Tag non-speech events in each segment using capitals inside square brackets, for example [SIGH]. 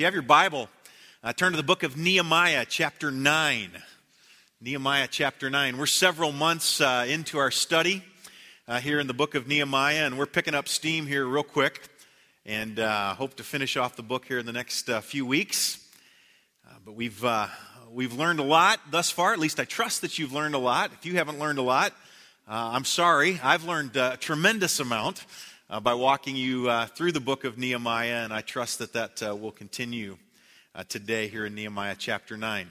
you have your Bible, uh, turn to the book of Nehemiah, chapter 9. Nehemiah, chapter 9. We're several months uh, into our study uh, here in the book of Nehemiah, and we're picking up steam here real quick and uh, hope to finish off the book here in the next uh, few weeks. Uh, but we've, we've learned a lot thus far. At least I trust that you've learned a lot. If you haven't learned a lot, I'm sorry. I've learned a tremendous amount uh, by walking you uh, through the book of Nehemiah, and I trust that that uh, will continue uh, today here in Nehemiah chapter 9.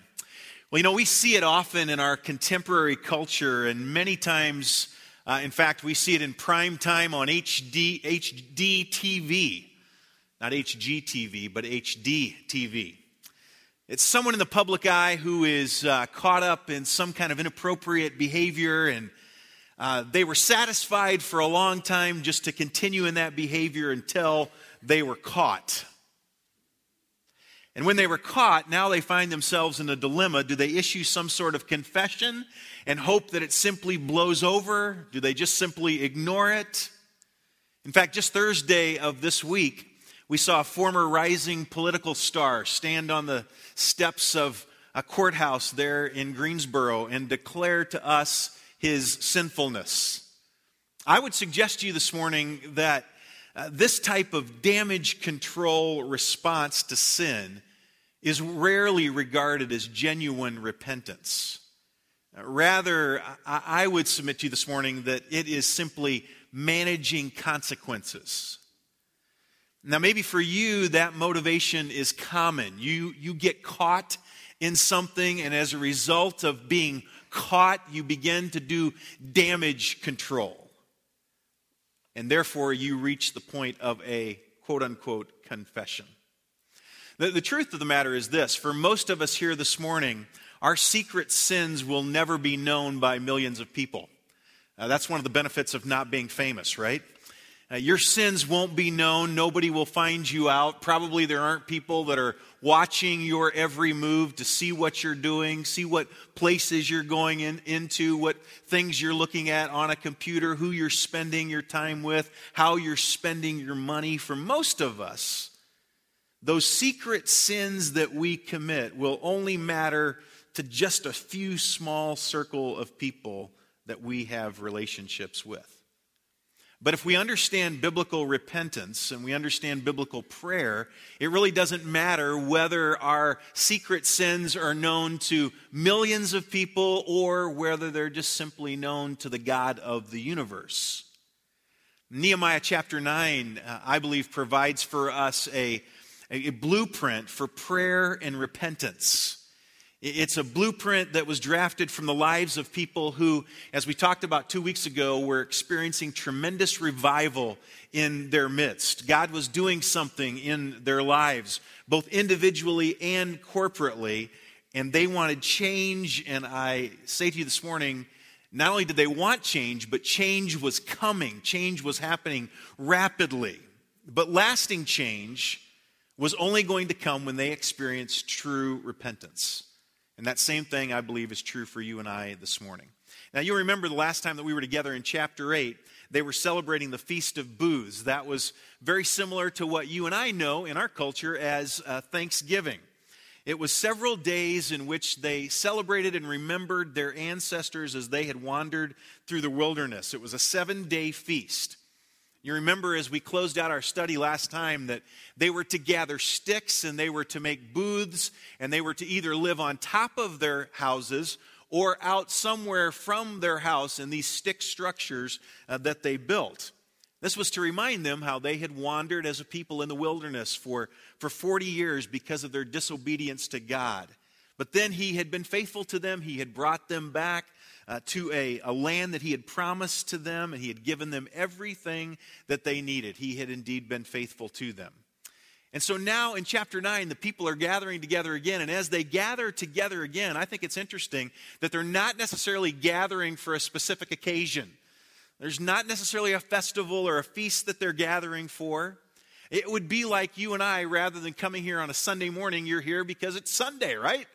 Well, you know, we see it often in our contemporary culture, and many times, uh, in fact, we see it in prime time on HD, HD TV. Not HGTV, but HD TV. It's someone in the public eye who is uh, caught up in some kind of inappropriate behavior and uh, they were satisfied for a long time just to continue in that behavior until they were caught. And when they were caught, now they find themselves in a dilemma. Do they issue some sort of confession and hope that it simply blows over? Do they just simply ignore it? In fact, just Thursday of this week, we saw a former rising political star stand on the steps of a courthouse there in Greensboro and declare to us his sinfulness. I would suggest to you this morning that uh, this type of damage control response to sin is rarely regarded as genuine repentance. Uh, rather, I, I would submit to you this morning that it is simply managing consequences. Now, maybe for you, that motivation is common. You, you get caught in something, and as a result of being caught, you begin to do damage control. And therefore, you reach the point of a quote unquote confession. The, the truth of the matter is this for most of us here this morning, our secret sins will never be known by millions of people. Uh, that's one of the benefits of not being famous, right? Uh, your sins won't be known. Nobody will find you out. Probably there aren't people that are watching your every move to see what you're doing, see what places you're going in, into, what things you're looking at on a computer, who you're spending your time with, how you're spending your money. For most of us, those secret sins that we commit will only matter to just a few small circle of people that we have relationships with. But if we understand biblical repentance and we understand biblical prayer, it really doesn't matter whether our secret sins are known to millions of people or whether they're just simply known to the God of the universe. Nehemiah chapter 9, uh, I believe, provides for us a, a blueprint for prayer and repentance. It's a blueprint that was drafted from the lives of people who, as we talked about two weeks ago, were experiencing tremendous revival in their midst. God was doing something in their lives, both individually and corporately, and they wanted change. And I say to you this morning, not only did they want change, but change was coming, change was happening rapidly. But lasting change was only going to come when they experienced true repentance. And that same thing, I believe, is true for you and I this morning. Now, you'll remember the last time that we were together in chapter 8, they were celebrating the Feast of Booths. That was very similar to what you and I know in our culture as uh, Thanksgiving. It was several days in which they celebrated and remembered their ancestors as they had wandered through the wilderness. It was a seven day feast. You remember as we closed out our study last time that they were to gather sticks and they were to make booths and they were to either live on top of their houses or out somewhere from their house in these stick structures uh, that they built. This was to remind them how they had wandered as a people in the wilderness for, for 40 years because of their disobedience to God. But then He had been faithful to them, He had brought them back uh, to a, a land that he had promised to them, and he had given them everything that they needed. He had indeed been faithful to them. And so now in chapter 9, the people are gathering together again. And as they gather together again, I think it's interesting that they're not necessarily gathering for a specific occasion. There's not necessarily a festival or a feast that they're gathering for. It would be like you and I, rather than coming here on a Sunday morning, you're here because it's Sunday, right?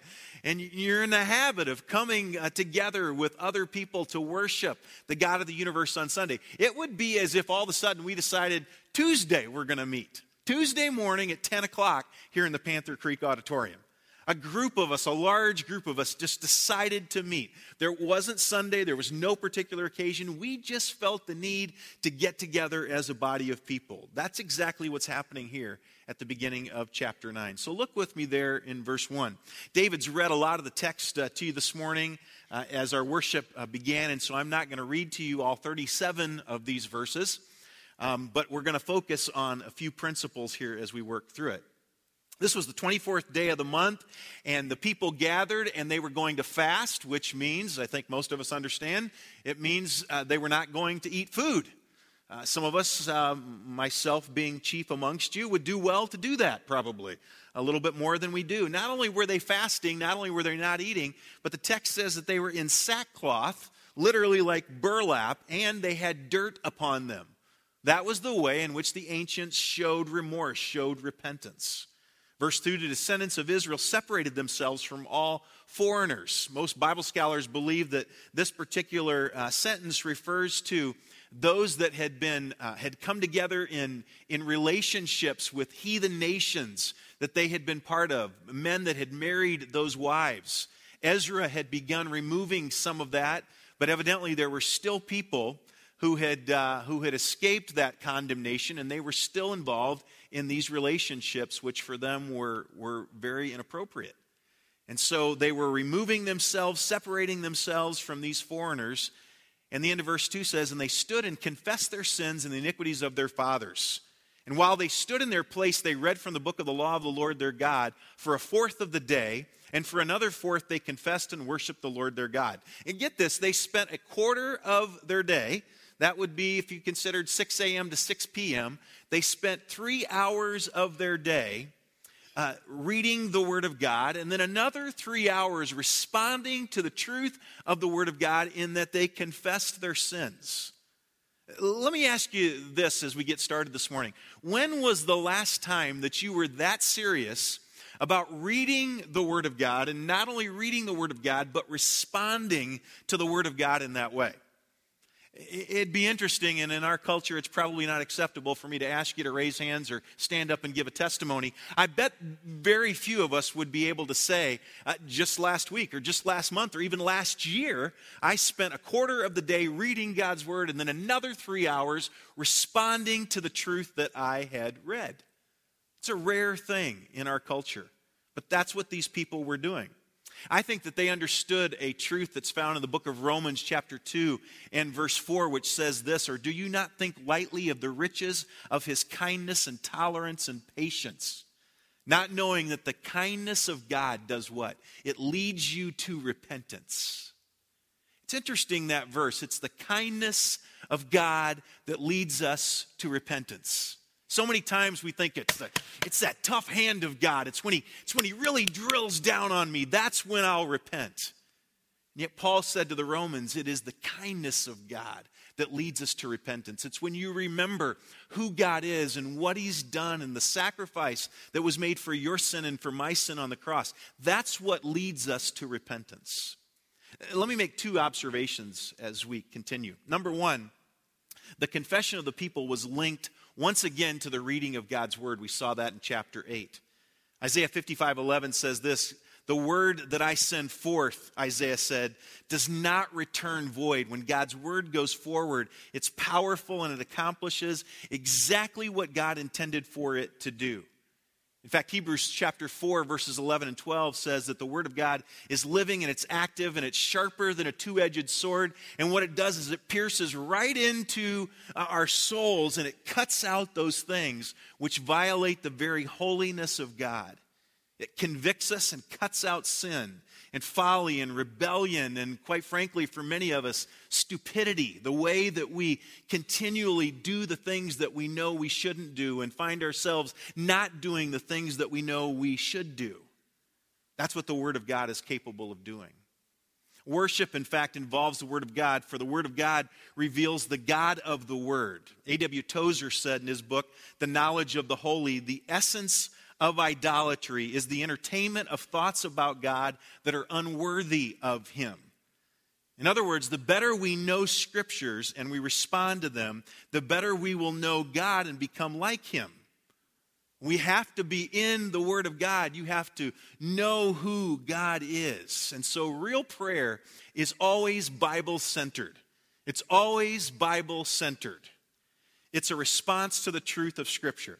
And you're in the habit of coming uh, together with other people to worship the God of the universe on Sunday. It would be as if all of a sudden we decided Tuesday we're going to meet. Tuesday morning at 10 o'clock here in the Panther Creek Auditorium. A group of us, a large group of us, just decided to meet. There wasn't Sunday, there was no particular occasion. We just felt the need to get together as a body of people. That's exactly what's happening here at the beginning of chapter 9. So look with me there in verse 1. David's read a lot of the text uh, to you this morning uh, as our worship uh, began, and so I'm not going to read to you all 37 of these verses, um, but we're going to focus on a few principles here as we work through it. This was the 24th day of the month, and the people gathered and they were going to fast, which means, I think most of us understand, it means uh, they were not going to eat food. Uh, some of us, uh, myself being chief amongst you, would do well to do that probably a little bit more than we do. Not only were they fasting, not only were they not eating, but the text says that they were in sackcloth, literally like burlap, and they had dirt upon them. That was the way in which the ancients showed remorse, showed repentance. Verse 2 the descendants of Israel separated themselves from all foreigners. Most Bible scholars believe that this particular uh, sentence refers to those that had been uh, had come together in in relationships with heathen nations that they had been part of men that had married those wives ezra had begun removing some of that but evidently there were still people who had uh, who had escaped that condemnation and they were still involved in these relationships, which for them were, were very inappropriate. And so they were removing themselves, separating themselves from these foreigners. And the end of verse 2 says, And they stood and confessed their sins and the iniquities of their fathers. And while they stood in their place, they read from the book of the law of the Lord their God for a fourth of the day. And for another fourth, they confessed and worshiped the Lord their God. And get this, they spent a quarter of their day that would be if you considered 6 a.m. to 6 p.m. They spent three hours of their day uh, reading the Word of God, and then another three hours responding to the truth of the Word of God in that they confessed their sins. Let me ask you this as we get started this morning. When was the last time that you were that serious about reading the Word of God, and not only reading the Word of God, but responding to the Word of God in that way? It'd be interesting, and in our culture, it's probably not acceptable for me to ask you to raise hands or stand up and give a testimony. I bet very few of us would be able to say, uh, just last week or just last month or even last year, I spent a quarter of the day reading God's Word and then another three hours responding to the truth that I had read. It's a rare thing in our culture, but that's what these people were doing. I think that they understood a truth that's found in the book of Romans, chapter 2, and verse 4, which says this Or do you not think lightly of the riches of his kindness and tolerance and patience? Not knowing that the kindness of God does what? It leads you to repentance. It's interesting that verse. It's the kindness of God that leads us to repentance. So many times we think it's, the, it's that tough hand of God. It's when, he, it's when He really drills down on me. That's when I'll repent. And yet, Paul said to the Romans, it is the kindness of God that leads us to repentance. It's when you remember who God is and what He's done and the sacrifice that was made for your sin and for my sin on the cross. That's what leads us to repentance. Uh, let me make two observations as we continue. Number one, the confession of the people was linked once again to the reading of God's word. We saw that in chapter 8. Isaiah 55 11 says this The word that I send forth, Isaiah said, does not return void. When God's word goes forward, it's powerful and it accomplishes exactly what God intended for it to do. In fact, Hebrews chapter 4, verses 11 and 12 says that the Word of God is living and it's active and it's sharper than a two edged sword. And what it does is it pierces right into uh, our souls and it cuts out those things which violate the very holiness of God. It convicts us and cuts out sin and folly and rebellion, and quite frankly, for many of us, stupidity, the way that we continually do the things that we know we shouldn't do and find ourselves not doing the things that we know we should do. That's what the Word of God is capable of doing. Worship, in fact, involves the Word of God, for the Word of God reveals the God of the Word. A.W. Tozer said in his book, The Knowledge of the Holy, the essence of idolatry is the entertainment of thoughts about God that are unworthy of Him. In other words, the better we know scriptures and we respond to them, the better we will know God and become like Him. We have to be in the Word of God. You have to know who God is. And so, real prayer is always Bible centered. It's always Bible centered. It's a response to the truth of Scripture.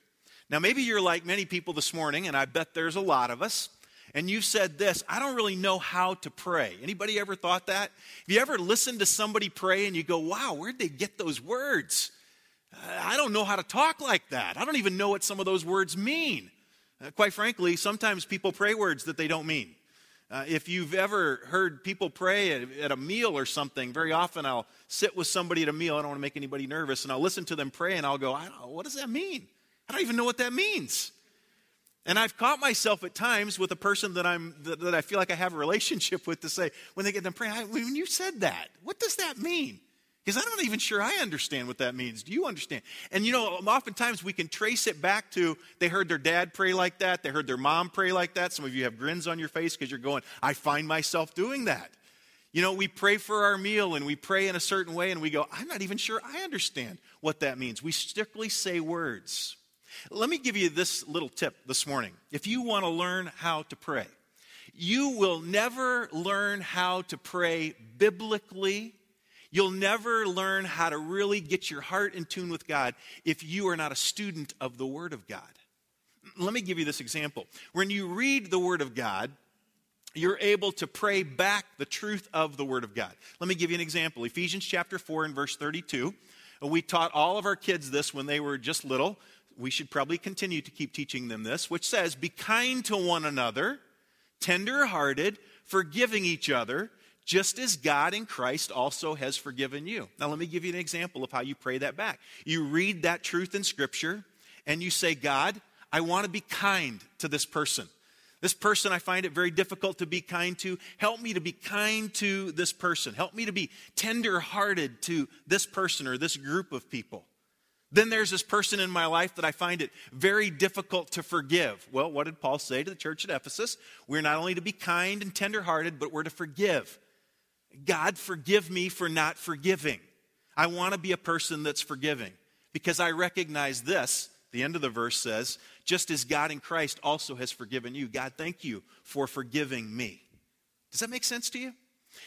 Now, maybe you're like many people this morning, and I bet there's a lot of us, and you've said this, I don't really know how to pray. Anybody ever thought that? Have you ever listened to somebody pray and you go, wow, where'd they get those words? I don't know how to talk like that. I don't even know what some of those words mean. Uh, quite frankly, sometimes people pray words that they don't mean. Uh, if you've ever heard people pray at, at, a meal or something, very often I'll sit with somebody at a meal. I don't want to make anybody nervous, and I'll listen to them pray, and I'll go, I don't, "What does that mean? I don't even know what that means." And I've caught myself at times with a person that I'm that, that I feel like I have a relationship with to say, when they get them praying, when you said that, what does that mean? Because I'm not even sure I understand what that means. Do you understand? And you know, oftentimes we can trace it back to they heard their dad pray like that, they heard their mom pray like that. Some of you have grins on your face because you're going, I find myself doing that. You know, we pray for our meal and we pray in a certain way and we go, I'm not even sure I understand what that means. We strictly say words. Let me give you this little tip this morning. If you want to learn how to pray, you will never learn how to pray biblically You'll never learn how to really get your heart in tune with God if you are not a student of the Word of God. Let me give you this example. When you read the Word of God, you're able to pray back the truth of the Word of God. Let me give you an example. Ephesians chapter 4 and verse 32. We taught all of our kids this when they were just little. We should probably continue to keep teaching them this, which says, Be kind to one another, tender hearted, forgiving each other just as God in Christ also has forgiven you. Now, let me give you an example of how you pray that back. You read that truth in Scripture and you say, God, I want to be kind to this person. This person I find it very difficult to be kind to. Help me to be kind to this person. Help me to be tender hearted to this person or this group of people. Then there's this person in my life that I find it very difficult to forgive. Well, what did Paul say to the church at Ephesus? We're not only to be kind and tenderhearted, but we're to forgive. God, forgive me for not forgiving. I want to be a person that's forgiving because I recognize this. The end of the verse says, just as God in Christ also has forgiven you. God, thank you for forgiving me. Does that make sense to you?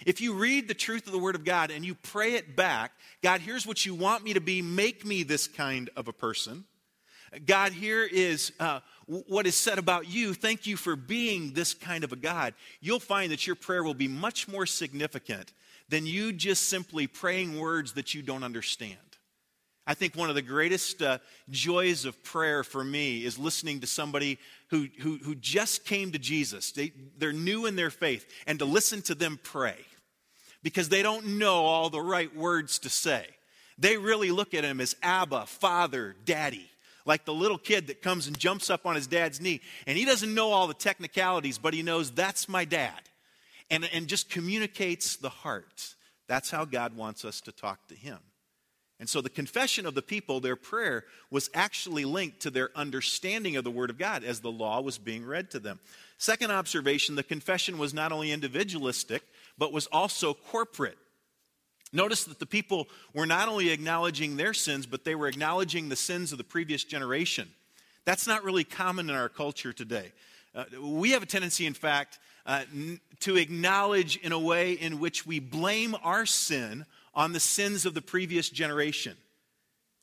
If you read the truth of the Word of God and you pray it back, God, here's what you want me to be. Make me this kind of a person. God, here is uh, what is said about you. Thank you for being this kind of a God. You'll find that your prayer will be much more significant than you just simply praying words that you don't understand. I think one of the greatest uh, joys of prayer for me is listening to somebody who, who, who just came to Jesus. They, they're new in their faith, and to listen to them pray because they don't know all the right words to say. They really look at him as Abba, Father, Daddy like the little kid that comes and jumps up on his dad's knee. And he doesn't know all the technicalities, but he knows that's my dad. And, and just communicates the heart. That's how God wants us to talk to him. And so the confession of the people, their prayer, was actually linked to their understanding of the Word of God as the law was being read to them. Second observation the confession was not only individualistic, but was also corporate. Notice that the people were not only acknowledging their sins, but they were acknowledging the sins of the previous generation. That's not really common in our culture today. Uh, we have a tendency, in fact, uh, n- to acknowledge in a way in which we blame our sin on the sins of the previous generation.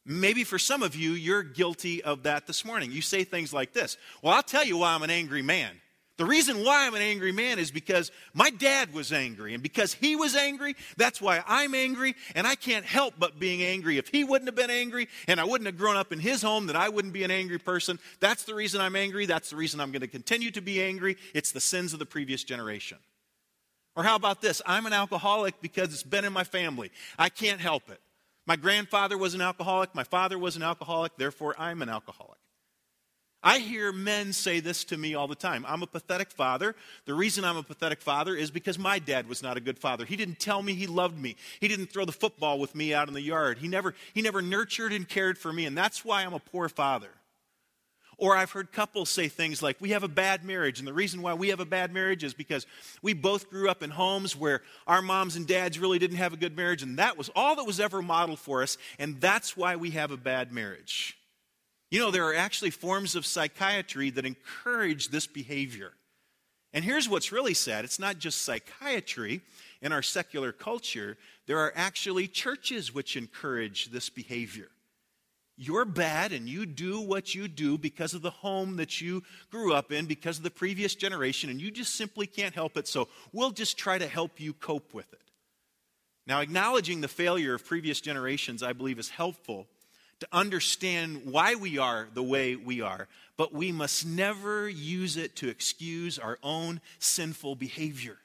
Maybe for some of you, you're guilty of that this morning. You say things like this Well, I'll tell you why I'm an angry man. The reason why I'm an angry man is because my dad was angry. And because he was angry, that's why I'm angry. And I can't help but being angry. If he wouldn't have been angry and I wouldn't have grown up in his home, then I wouldn't be an angry person. That's the reason I'm angry. That's the reason I'm going to continue to be angry. It's the sins of the previous generation. Or how about this? I'm an alcoholic because it's been in my family. I can't help it. My grandfather was an alcoholic. My father was an alcoholic. Therefore, I'm an alcoholic. I hear men say this to me all the time. I'm a pathetic father. The reason I'm a pathetic father is because my dad was not a good father. He didn't tell me he loved me. He didn't throw the football with me out in the yard. He never, he never nurtured and cared for me, and that's why I'm a poor father. Or I've heard couples say things like, We have a bad marriage. And the reason why we have a bad marriage is because we both grew up in homes where our moms and dads really didn't have a good marriage. And that was all that was ever modeled for us. And that's why we have a bad marriage. You know, there are actually forms of psychiatry that encourage this behavior. And here's what's really sad it's not just psychiatry in our secular culture, there are actually churches which encourage this behavior. You're bad and you do what you do because of the home that you grew up in, because of the previous generation, and you just simply can't help it, so we'll just try to help you cope with it. Now, acknowledging the failure of previous generations, I believe, is helpful to understand why we are the way we are, but we must never use it to excuse our own sinful behavior.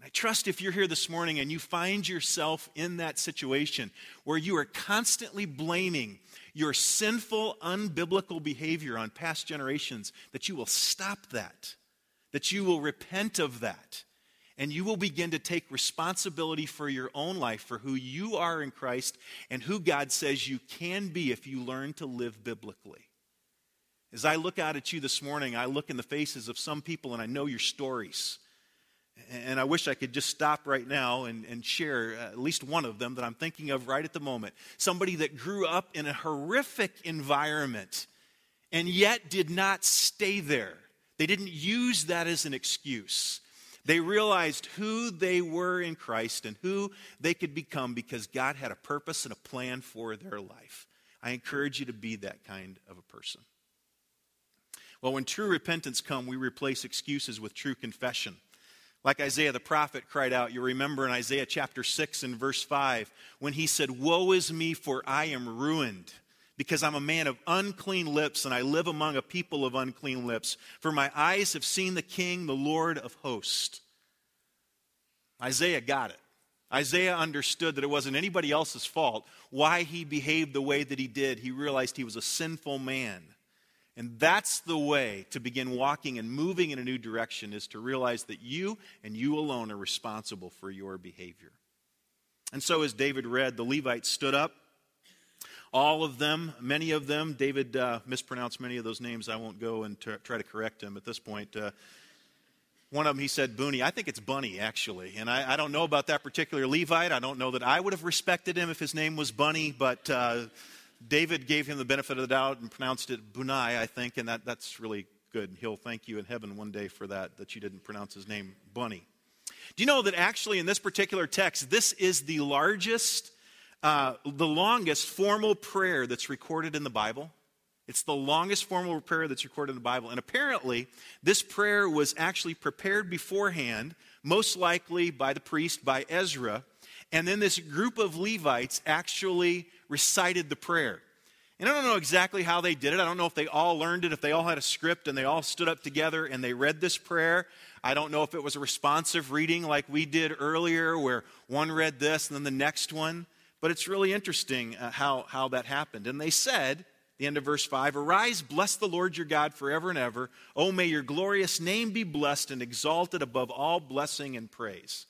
And I trust if you're here this morning and you find yourself in that situation where you are constantly blaming your sinful, unbiblical behavior on past generations, that you will stop that, that you will repent of that and you will begin to take responsibility for your own life, for who you are in Christ, and who God says you can be if you learn to live biblically. As I look out at you this morning, I look in the faces of some people and I know your stories. And I wish I could just stop right now and, and share uh, at least one of them that I'm thinking of right at the moment. Somebody that grew up in a horrific environment and yet did not stay there. They didn't use that as an excuse. They realized who they were in Christ and who they could become because God had a purpose and a plan for their life. I encourage you to be that kind of a person. Well, when true repentance comes, we replace excuses with true confession. Like Isaiah the prophet cried out, you remember in Isaiah chapter 6 and verse 5, when he said, Woe is me, for I am ruined because I'm a man of unclean lips and I live among a people of unclean lips. For my eyes have seen the King, the Lord of hosts. Isaiah got it. Isaiah understood that it wasn't anybody else's fault why he behaved the way that he did. He realized he was a sinful man. And that's the way to begin walking and moving in a new direction is to realize that you and you alone are responsible for your behavior. And so, as David read, the Levites stood up all of them, many of them, David uh, mispronounced many of those names. I won't go and t- try to correct him at this point. Uh, one of them, he said Booney. I think it's Bunny, actually. And I, I, don't know about that particular Levite. I don't know that I would have respected him if his name was Bunny, but uh, David gave him the benefit of the doubt and pronounced it Bunai, I think, and that, that's really good. He'll thank you in heaven one day for that, that you didn't pronounce his name Bunny. Do you know that actually in this particular text, this is the largest uh, the longest formal prayer that's recorded in the Bible. It's the longest formal prayer that's recorded in the Bible. And apparently, this prayer was actually prepared beforehand, most likely by the priest, by Ezra. And then this group of Levites actually recited the prayer. And I don't know exactly how they did it. I don't know if they all learned it, if they all had a script and they all stood up together and they read this prayer. I don't know if it was a responsive reading like we did earlier, where one read this and then the next one. But it's really interesting uh, how, how that happened. And they said, the end of verse 5 Arise, bless the Lord your God forever and ever. Oh, may your glorious name be blessed and exalted above all blessing and praise.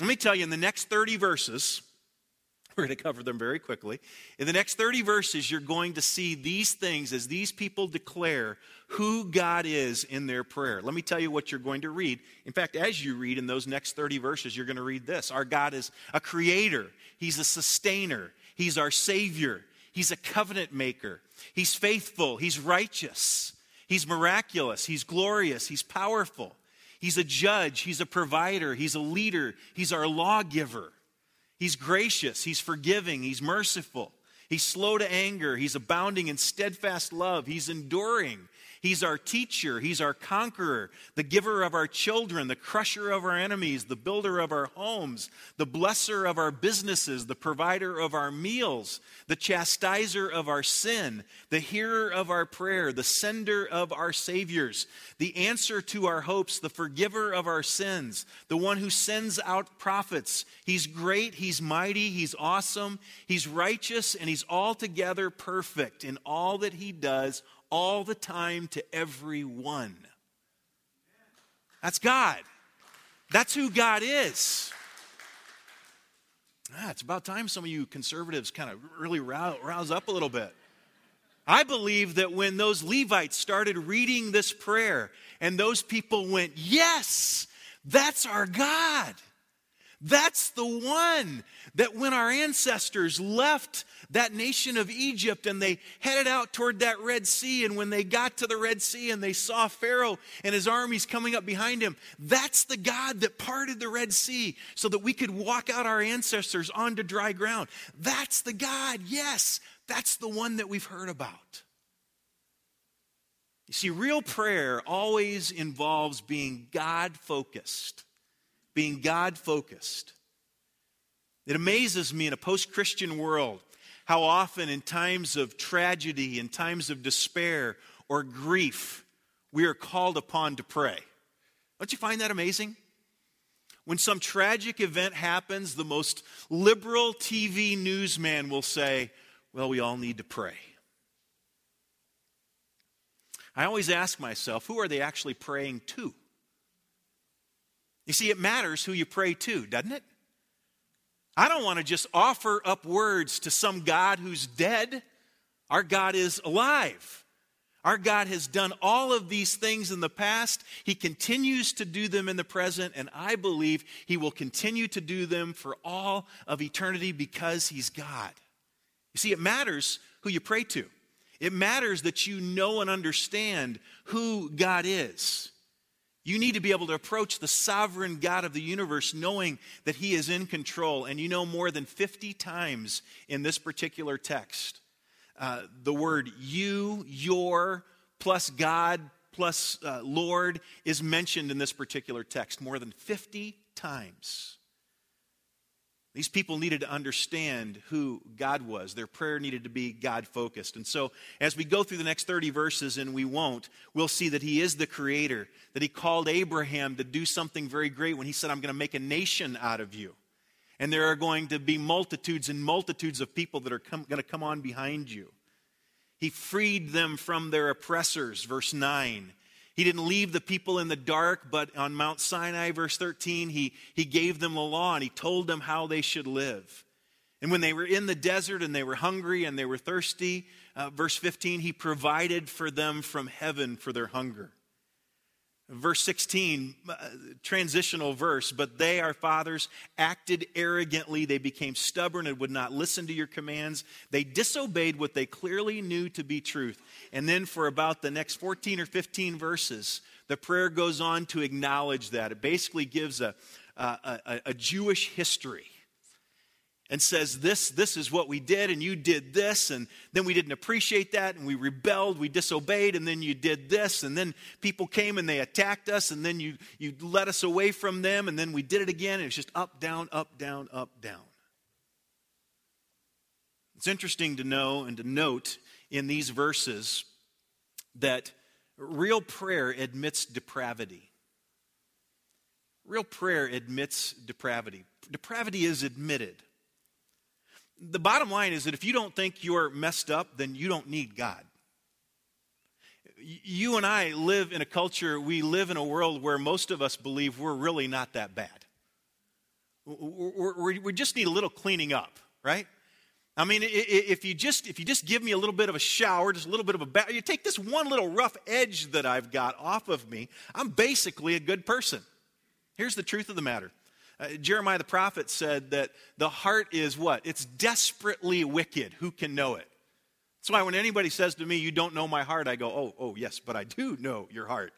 Let me tell you, in the next 30 verses, [LAUGHS] we're going to cover them very quickly. In the next 30 verses, you're going to see these things as these people declare who God is in their prayer. Let me tell you what you're going to read. In fact, as you read in those next 30 verses, you're going to read this. Our God is a creator, He's a sustainer, He's our Savior, He's a covenant maker, He's faithful, He's righteous, He's miraculous, He's glorious, He's powerful. He's a judge, He's a provider, He's a leader, He's our lawgiver. He's gracious, He's forgiving, He's merciful. He's slow to anger. He's abounding in steadfast love. He's enduring. He's our teacher. He's our conqueror, the giver of our children, the crusher of our enemies, the builder of our homes, the blesser of our businesses, the provider of our meals, the chastiser of our sin, the hearer of our prayer, the sender of our saviors, the answer to our hopes, the forgiver of our sins, the one who sends out prophets. He's great, he's mighty, he's awesome, he's righteous, and he's altogether perfect in all that he does all the time to everyone. That's God. That's who God is. Ah, it's about time some of you conservatives kind of really rouse up a little bit. I believe that when those Levites started reading this prayer and those people went, Yes, that's our God. That's the one that when our ancestors left that nation of Egypt and they headed out toward that Red Sea, and when they got to the Red Sea and they saw Pharaoh and his armies coming up behind him, that's the God that parted the Red Sea so that we could walk out our ancestors onto dry ground. That's the God, yes, that's the one that we've heard about. You see, real prayer always involves being God focused being God focused. It amazes me in a post Christian world how often, in times of tragedy, in times of despair or grief, we are called upon to pray. Don't you find that amazing? When some tragic event happens, the most liberal TV newsman will say, Well, we all need to pray. I always ask myself, who are they actually praying to? You see, it matters who you pray to, doesn't it? I don't want to just offer up words to some God who's dead. Our God is alive. Our God has done all of these things in the past. He continues to do them in the present, and I believe He will continue to do them for all of eternity because He's God. You see, it matters who you pray to, it matters that you know and understand who God is. You need to be able to approach the sovereign God of the universe knowing that He is in control. And you know more than 50 times in this particular text, uh, the word you, your, plus God, plus uh, Lord is mentioned in this particular text more than 50 times. These people needed to understand who God was. Their prayer needed to be God focused. And so, as we go through the next 30 verses, and we won't, we'll see that He is the Creator, that He called Abraham to do something very great when He said, I'm going to make a nation out of you. And there are going to be multitudes and multitudes of people that are going to come on behind you. He freed them from their oppressors, verse 9. He didn't leave the people in the dark, but on Mount Sinai, verse 13, he, he gave them the law and he told them how they should live. And when they were in the desert and they were hungry and they were thirsty, uh, verse 15, he provided for them from heaven for their hunger. Verse 16, uh, transitional verse, but they, our fathers, acted arrogantly. They became stubborn and would not listen to your commands. They disobeyed what they clearly knew to be truth. And then for about the next 14 or 15 verses, the prayer goes on to acknowledge that. It basically gives a, a, a, a Jewish history and says, this, this is what we did, and you did this, and then we didn't appreciate that, and we rebelled, we disobeyed, and then you did this, and then people came and they attacked us, and then you, you led us away from them, and then we did it again, and it's just up, down, up, down, up, down. It's interesting to know and to note in these verses that real prayer admits depravity. Real prayer admits depravity. Depravity is admitted the bottom line is that if you don't think you're messed up, then you don't need God. You and I live in a culture, we live in a world where most of us believe we're really not that bad. we just need a little cleaning up, right? I mean, if you just if you just give me a little bit of a shower, just a little bit of a bath, you take this one little rough edge that I've got off of me, I'm basically a good person. Here's the truth of the matter. Uh, Jeremiah the prophet said that the heart is what? It's desperately wicked. Who can know it? That's why when anybody says to me, You don't know my heart, I go, Oh, oh, yes, but I do know your heart.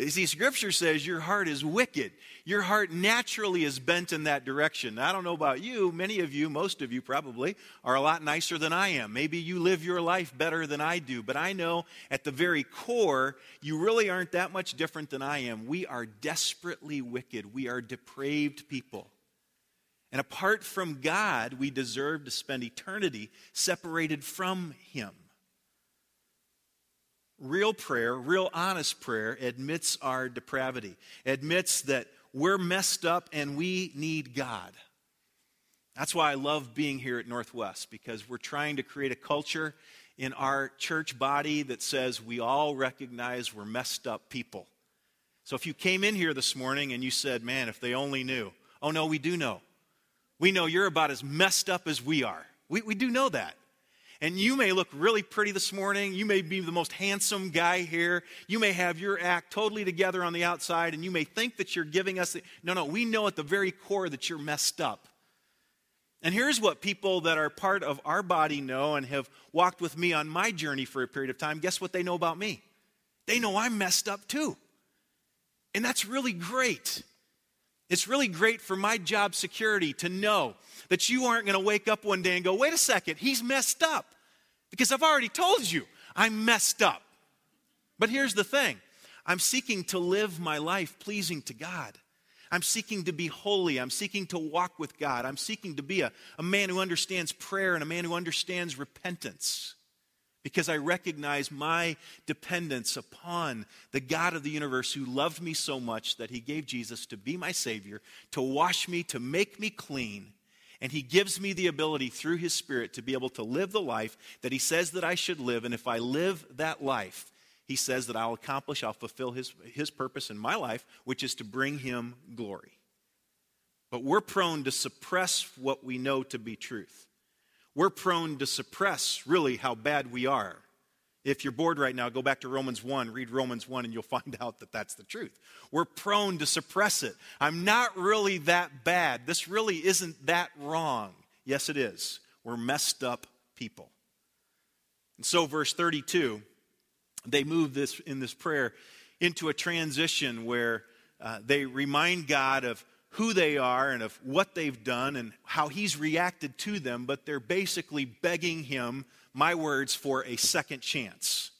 You see, Scripture says your heart is wicked. Your heart naturally is bent in that direction. I don't know about you. Many of you, most of you probably, are a lot nicer than I am. Maybe you live your life better than I do. But I know at the very core, you really aren't that much different than I am. We are desperately wicked, we are depraved people. And apart from God, we deserve to spend eternity separated from Him. Real prayer, real honest prayer, admits our depravity, admits that we're messed up and we need God. That's why I love being here at Northwest, because we're trying to create a culture in our church body that says we all recognize we're messed up people. So if you came in here this morning and you said, man, if they only knew, oh no, we do know. We know you're about as messed up as we are. We, we do know that. And you may look really pretty this morning. You may be the most handsome guy here. You may have your act totally together on the outside, and you may think that you're giving us. The, no, no, we know at the very core that you're messed up. And here's what people that are part of our body know and have walked with me on my journey for a period of time. Guess what they know about me? They know I'm messed up too. And that's really great. It's really great for my job security to know that you aren't going to wake up one day and go, wait a second, he's messed up. Because I've already told you I'm messed up. But here's the thing I'm seeking to live my life pleasing to God. I'm seeking to be holy. I'm seeking to walk with God. I'm seeking to be a, a man who understands prayer and a man who understands repentance because I recognize my dependence upon the God of the universe who loved me so much that he gave Jesus to be my Savior, to wash me, to make me clean. And he gives me the ability through his Spirit to be able to live the life that he says that I should live. And if I live that life, he says that I'll accomplish, I'll fulfill his, his purpose in my life, which is to bring him glory. But we're prone to suppress what we know to be truth we're prone to suppress really how bad we are. If you're bored right now, go back to Romans 1, read Romans 1, and you'll [LAUGHS] find out that that's the truth. We're prone to suppress it. I'm not really that bad. This really isn't that wrong. Yes, it is. We're messed up people. And so, verse 32, they move this in this prayer into a transition where uh, they remind God of who they are and of what they've done and how he's reacted to them, but they're basically begging him, my words, for a second chance.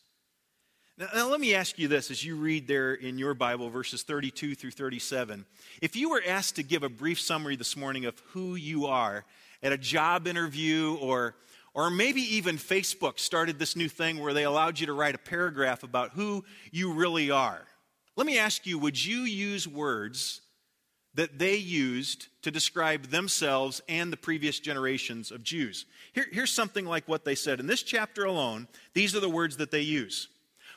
Now, now, let me ask you this as you read there in your Bible, verses 32 through 37. If you were asked to give a brief summary this morning of who you are at a job interview or or maybe even Facebook started this new thing where they allowed you to write a paragraph about who you really are. Let me ask you would you use words that they used to describe themselves and the previous generations of Jews. Here, here's something like what they said. In this chapter alone, these are the words that they use.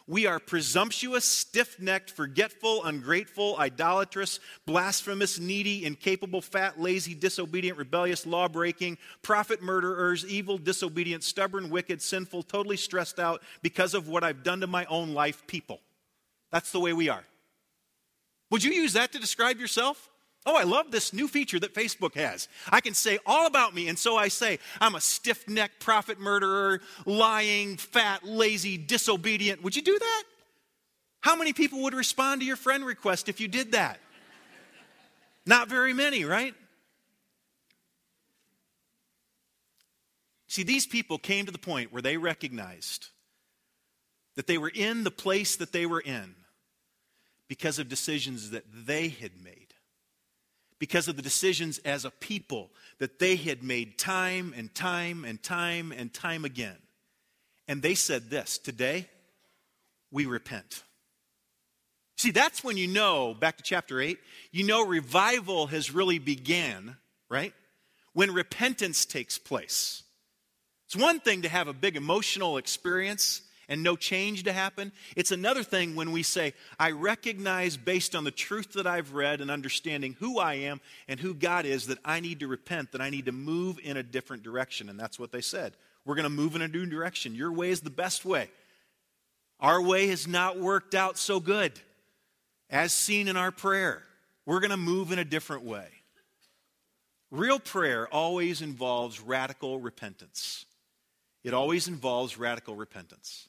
We are presumptuous, stiff necked, forgetful, ungrateful, idolatrous, blasphemous, needy, incapable, fat, lazy, disobedient, rebellious, law breaking, prophet murderers, evil, disobedient, stubborn, wicked, sinful, totally stressed out because of what I've done to my own life people. That's the way we are. Would you use that to describe yourself? Oh, I love this new feature that Facebook has. I can say all about me, and so I say, I'm a stiff necked prophet murderer, lying, fat, lazy, disobedient. Would you do that? How many people would respond to your friend request if you did that? Not very many, right? See, these people came to the point where they recognized that they were in the place that they were in because of decisions that they had made because of the decisions as a people that they had made time and time and time and time again. And they said this today, we repent. See, that's when you know, back to chapter 8, you know revival has really began, right? When repentance takes place. It's one thing to have a big emotional experience and no change to happen. It's another thing when we say, I recognize based on the truth that I've read and understanding who I am and who God is that I need to repent, that I need to move in a different direction. And that's what they said. We're going to move in a new direction. Your way is the best way. Our way has not worked out so good, as seen in our prayer. We're going to move in a different way. Real prayer always involves radical repentance. It always involves radical repentance.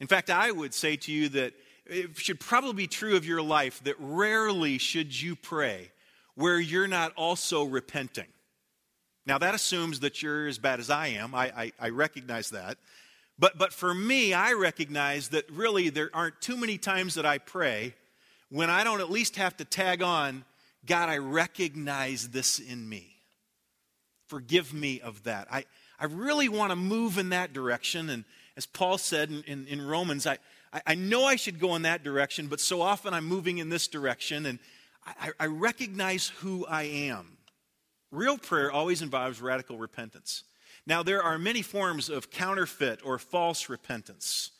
In fact, I would say to you that it should probably be true of your life that rarely should you pray where you're not also repenting. Now, that assumes that you're as bad as I am. I, I, I, recognize that. But, but for me, I recognize that really there aren't too many times that I pray when I don't at least have to tag on, God, I recognize this in me. Forgive me of that. I, I really want to move in that direction. And, as Paul said in, in, in Romans, I, I know I should go in that direction, but so often I'm moving in this direction, and I, I recognize who I am. Real prayer always involves radical repentance. Now, there are many forms of counterfeit or false repentance.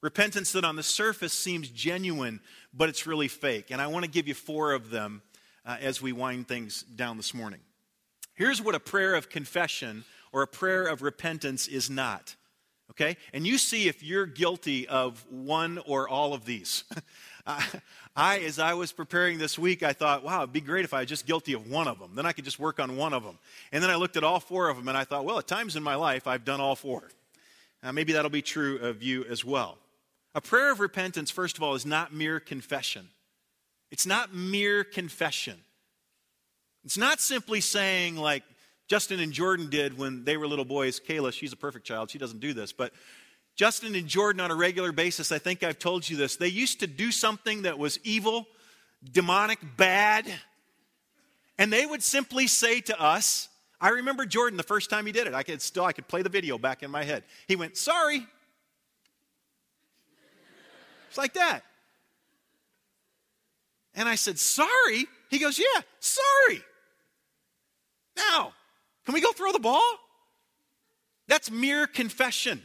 Repentance that on the surface seems genuine, but it's really fake. And I want to give you four of them uh, as we wind things down this morning. Here's what a prayer of confession or a prayer of repentance is not. Okay? And you see if you're guilty of one or all of these. [LAUGHS] I, as I was preparing this week, I thought, wow, it'd be great if I was just guilty of one of them. Then I could just work on one of them. And then I looked at all four of them and I thought, well, at times in my life, I've done all four. Uh, maybe that'll be true of you as well. A prayer of repentance, first of all, is not mere confession. It's not mere confession. It's not simply saying, like Justin and Jordan did when they were little boys. Kayla, she's a perfect child. She doesn't do this. But Justin and Jordan, on a regular basis, I think I've told you this, they used to do something that was evil, demonic, bad. And they would simply say to us, I remember Jordan the first time he did it. I could still I could play the video back in my head. He went, "Sorry." It's like that. And I said, "Sorry?" He goes, "Yeah, sorry." Now, can we go throw the ball? That's mere confession.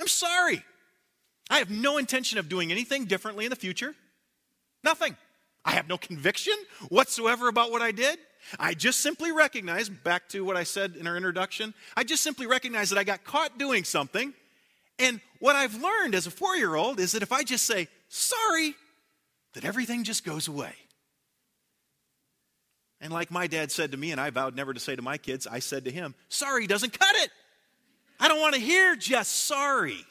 I'm sorry. I have no intention of doing anything differently in the future. Nothing. I have no conviction whatsoever about what I did. I just simply recognize, back to what I said in our introduction, I just simply recognize that I got caught doing something. And what I've learned as a four year old is that if I just say, sorry, that everything just goes away. And like my dad said to me, and I vowed never to say to my kids, I said to him, sorry doesn't cut it. I don't want to hear just sorry.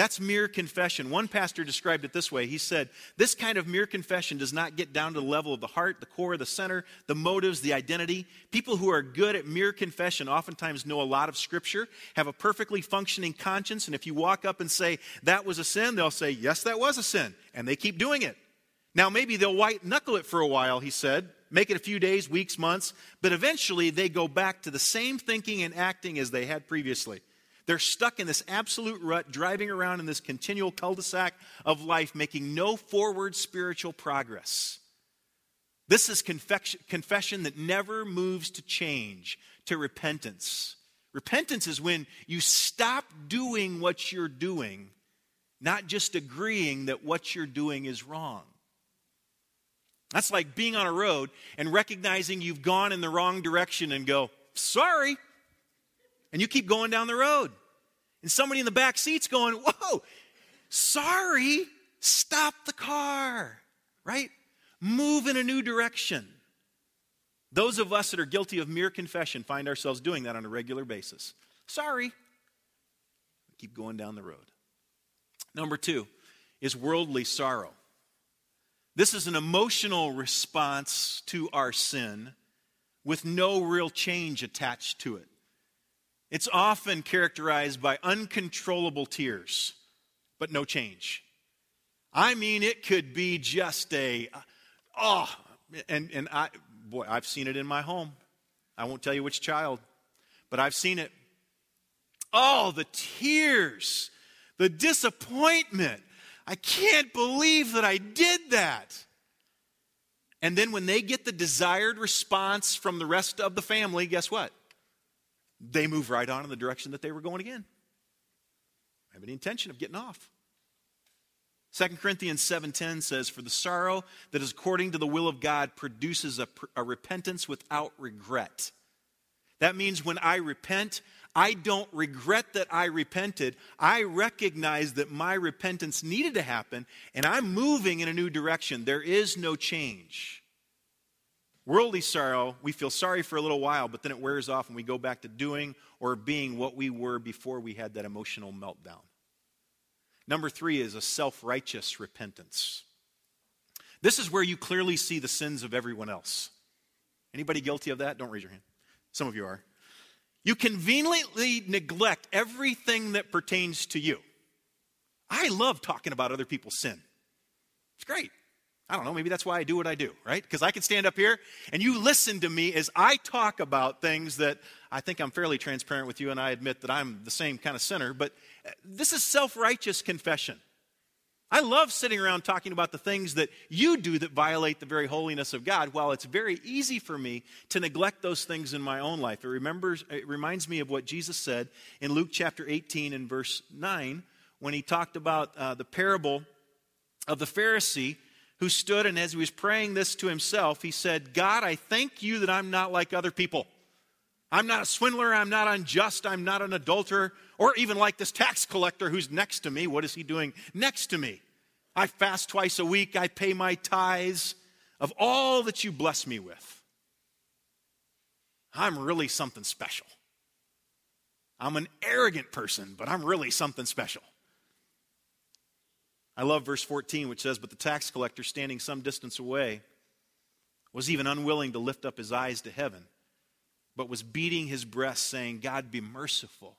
That's mere confession. One pastor described it this way. He said, This kind of mere confession does not get down to the level of the heart, the core, the center, the motives, the identity. People who are good at mere confession oftentimes know a lot of scripture, have a perfectly functioning conscience, and if you walk up and say, That was a sin, they'll say, Yes, that was a sin. And they keep doing it. Now, maybe they'll white knuckle it for a while, he said, make it a few days, weeks, months, but eventually they go back to the same thinking and acting as they had previously. They're stuck in this absolute rut, driving around in this continual cul de sac of life, making no forward spiritual progress. This is confession that never moves to change, to repentance. Repentance is when you stop doing what you're doing, not just agreeing that what you're doing is wrong. That's like being on a road and recognizing you've gone in the wrong direction and go, sorry. And you keep going down the road. And somebody in the back seat's going, Whoa, sorry, stop the car, right? Move in a new direction. Those of us that are guilty of mere confession find ourselves doing that on a regular basis. Sorry. Keep going down the road. Number two is worldly sorrow. This is an emotional response to our sin with no real change attached to it. It's often characterized by uncontrollable tears, but no change. I mean, it could be just a, oh, and, and I, boy, I've seen it in my home. I won't tell you which child, but I've seen it. Oh, the tears, the disappointment. I can't believe that I did that. And then when they get the desired response from the rest of the family, guess what? they move right on in the direction that they were going again. I have any intention of getting off. 2 Corinthians 7:10 says for the sorrow that is according to the will of God produces a, a repentance without regret. That means when I repent, I don't regret that I repented. I recognize that my repentance needed to happen and I'm moving in a new direction. There is no change. Worldly sorrow, we feel sorry for a little while, but then it wears off and we go back to doing or being what we were before we had that emotional meltdown. Number three is a self righteous repentance. This is where you clearly see the sins of everyone else. Anybody guilty of that? Don't raise your hand. Some of you are. You conveniently neglect everything that pertains to you. I love talking about other people's sin. It's great. I don't know, maybe that's why I do what I do, right? Because I can stand up here and you listen to me as I talk about things that I think I'm fairly transparent with you and I admit that I'm the same kind of sinner, but uh, this is self righteous confession. I love sitting around talking about the things that you do that violate the very holiness of God, while it's very easy for me to neglect those things in my own life. It, remembers, it reminds me of what Jesus said in Luke chapter 18 and verse 9 when he talked about uh, the parable of the Pharisee who stood and as he was praying this to himself, he said, God, I thank you that I'm not like other people. I'm not a swindler. I'm not unjust. I'm not an adulterer. Or even like this tax collector who's next to me. What is he doing next to me? I fast twice a week. I pay my tithes of all that you bless me with. I'm really something special. I'm an arrogant person, but I'm really something special. I love verse 14, which says, But the tax collector, standing some distance away, was even unwilling to lift up his eyes to heaven, but was beating his breast, saying, God, be merciful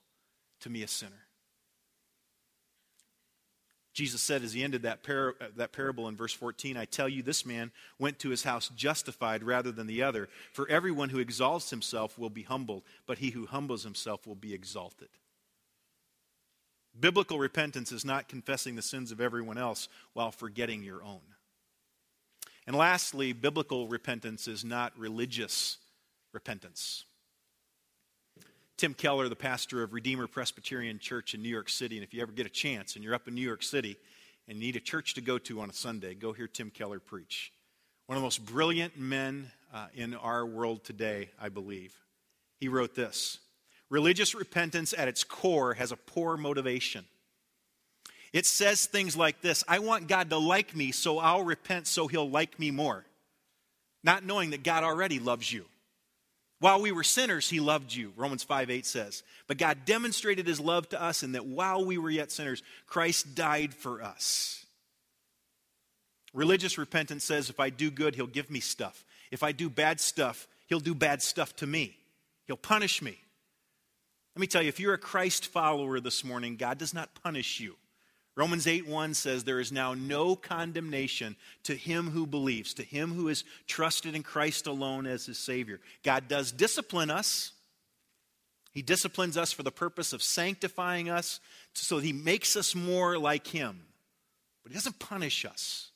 to me, a sinner. Jesus said as he ended that, par- that parable in verse 14, I tell you, this man went to his house justified rather than the other. For everyone who exalts himself will be humbled, but he who humbles himself will be exalted. Biblical repentance is not confessing the sins of everyone else while forgetting your own. And lastly, biblical repentance is not religious repentance. Tim Keller, the pastor of Redeemer Presbyterian Church in New York City. And if you ever get a chance and you're up in New York City and need a church to go to on a Sunday, go hear Tim Keller preach. One of the most brilliant men uh, in our world today, I believe. He wrote this Religious repentance at its core has a poor motivation. It says things like this I want God to like me, so I'll repent so he'll like me more. Not knowing that God already loves you. While we were sinners, he loved you, Romans 5 8 says. But God demonstrated his love to us in that while we were yet sinners, Christ died for us. Religious repentance says if I do good, he'll give me stuff. If I do bad stuff, he'll do bad stuff to me. He'll punish me. Let me tell you, if you're a Christ follower this morning, God does not punish you. Romans 8 1 says, There is now no condemnation to him who believes, to him who has trusted in Christ alone as his Savior. God does discipline us. He disciplines us for the purpose of sanctifying us so that he makes us more like him. But he doesn't punish us.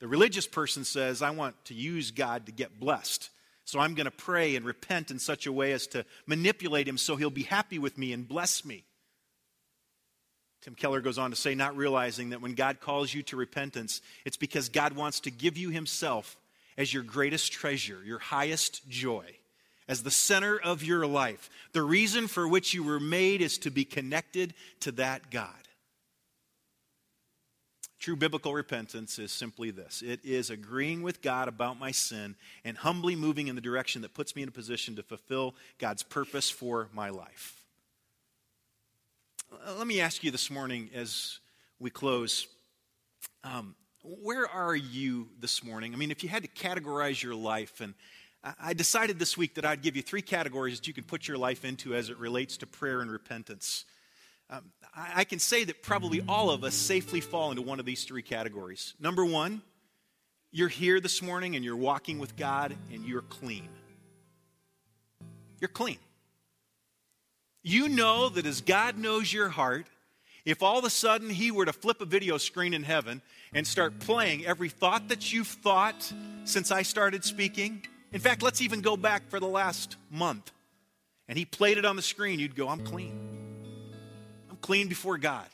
The religious person says, I want to use God to get blessed. So I'm going to pray and repent in such a way as to manipulate him so he'll be happy with me and bless me. Tim Keller goes on to say, not realizing that when God calls you to repentance, it's because God wants to give you Himself as your greatest treasure, your highest joy, as the center of your life. The reason for which you were made is to be connected to that God. True biblical repentance is simply this it is agreeing with God about my sin and humbly moving in the direction that puts me in a position to fulfill God's purpose for my life. Uh, let me ask you this morning as we close um, where are you this morning? I mean, if you had to categorize your life, and I decided this week that I'd give you three categories that you can put your life into as it relates to prayer and repentance. Um, I can say that probably all of us safely fall into one of these three categories. Number one, you're here this morning and you're walking with God and you're clean. You're clean. You know that as God knows your heart, if all of a sudden He were to flip a video screen in heaven and start playing every thought that you've thought since I started speaking, in fact, let's even go back for the last month, and He played it on the screen, you'd go, I'm clean. I'm clean before God.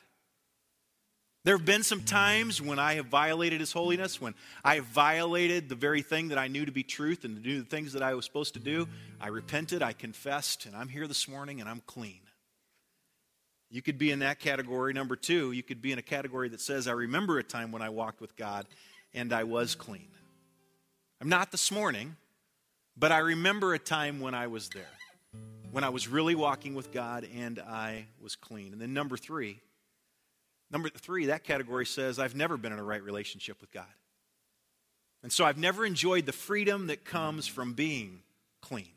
There have been some times when I have violated His holiness, when I have violated the very thing that I knew to be truth and to do the things that I was supposed to do. I repented, I confessed, and I'm here this morning and I'm clean. You could be in that category. Number two, you could be in a category that says, I remember a time when I walked with God and I was clean. I'm not this morning, but I remember a time when I was there, when I was really walking with God and I was clean. And then number three, Number three, that category says, I've never been in a right relationship with God. And so I've never enjoyed the freedom that comes from being clean,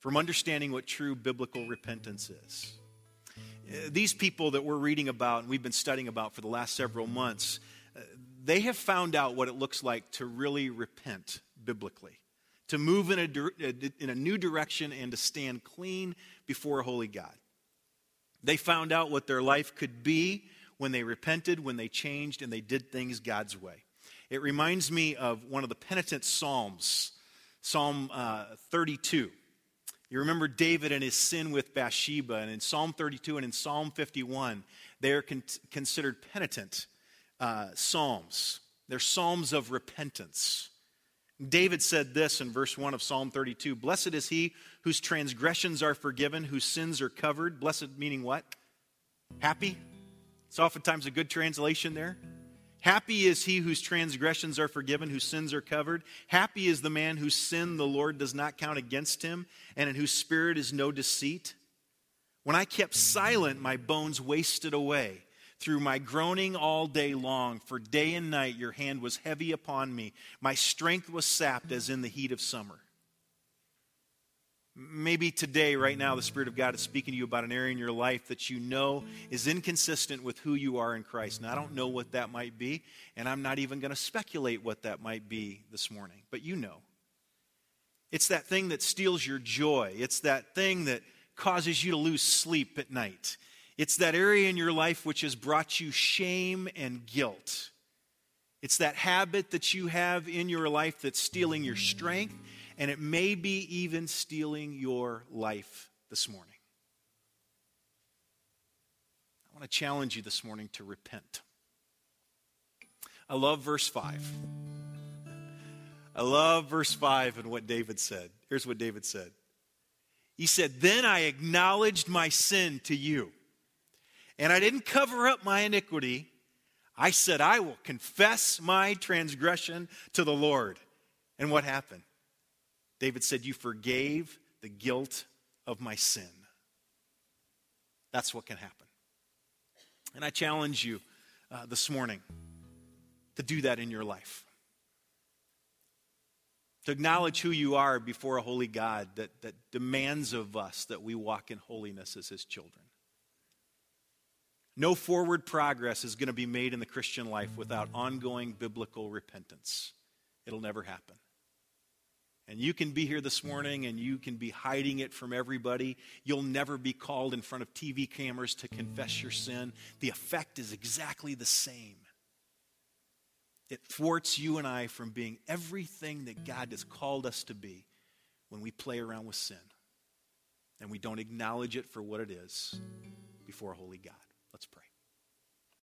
from understanding what true biblical repentance is. Uh, these people that we're reading about and we've been studying about for the last several months, uh, they have found out what it looks like to really repent biblically, to move in a, in a new direction and to stand clean before a holy God. They found out what their life could be when they repented, when they changed, and they did things God's way. It reminds me of one of the penitent Psalms, Psalm uh, 32. You remember David and his sin with Bathsheba, and in Psalm 32 and in Psalm 51, they are con- considered penitent uh, psalms. They're psalms of repentance. David said this in verse 1 of Psalm 32 Blessed is he whose transgressions are forgiven, whose sins are covered. Blessed meaning what? Happy. It's oftentimes a good translation there. Happy is he whose transgressions are forgiven, whose sins are covered. Happy is the man whose sin the Lord does not count against him, and in whose spirit is no deceit. When I kept silent, my bones wasted away through my groaning all day long, for day and night your hand was heavy upon me. My strength was sapped as in the heat of summer. Maybe today, right now, the Spirit of God is speaking to you about an area in your life that you know is inconsistent with who you are in Christ. And I don't know what that might be, and I'm not even going to speculate what that might be this morning, but you know. It's that thing that steals your joy, it's that thing that causes you to lose sleep at night. It's that area in your life which has brought you shame and guilt. It's that habit that you have in your life that's stealing your strength, and it may be even stealing your life this morning. I want to challenge you this morning to repent. I love verse 5. I love verse 5 and what David said. Here's what David said He said, Then I acknowledged my sin to you and I didn't cover up my iniquity. I said, I will confess my transgression to the Lord. And what happened? David said, You forgave the guilt of my sin. That's what can happen. And I challenge you uh, this morning to do that in your life. To acknowledge who you are before a holy God that, that demands of us that we walk in holiness as his children. No forward progress is going to be made in the Christian life without ongoing biblical repentance. It'll never happen. And you can be here this morning and you can be hiding it from everybody. You'll never be called in front of TV cameras to confess your sin. The effect is exactly the same. It thwarts you and I from being everything that God has called us to be when we play around with sin and we don't acknowledge it for what it is before a holy God. Let's pray.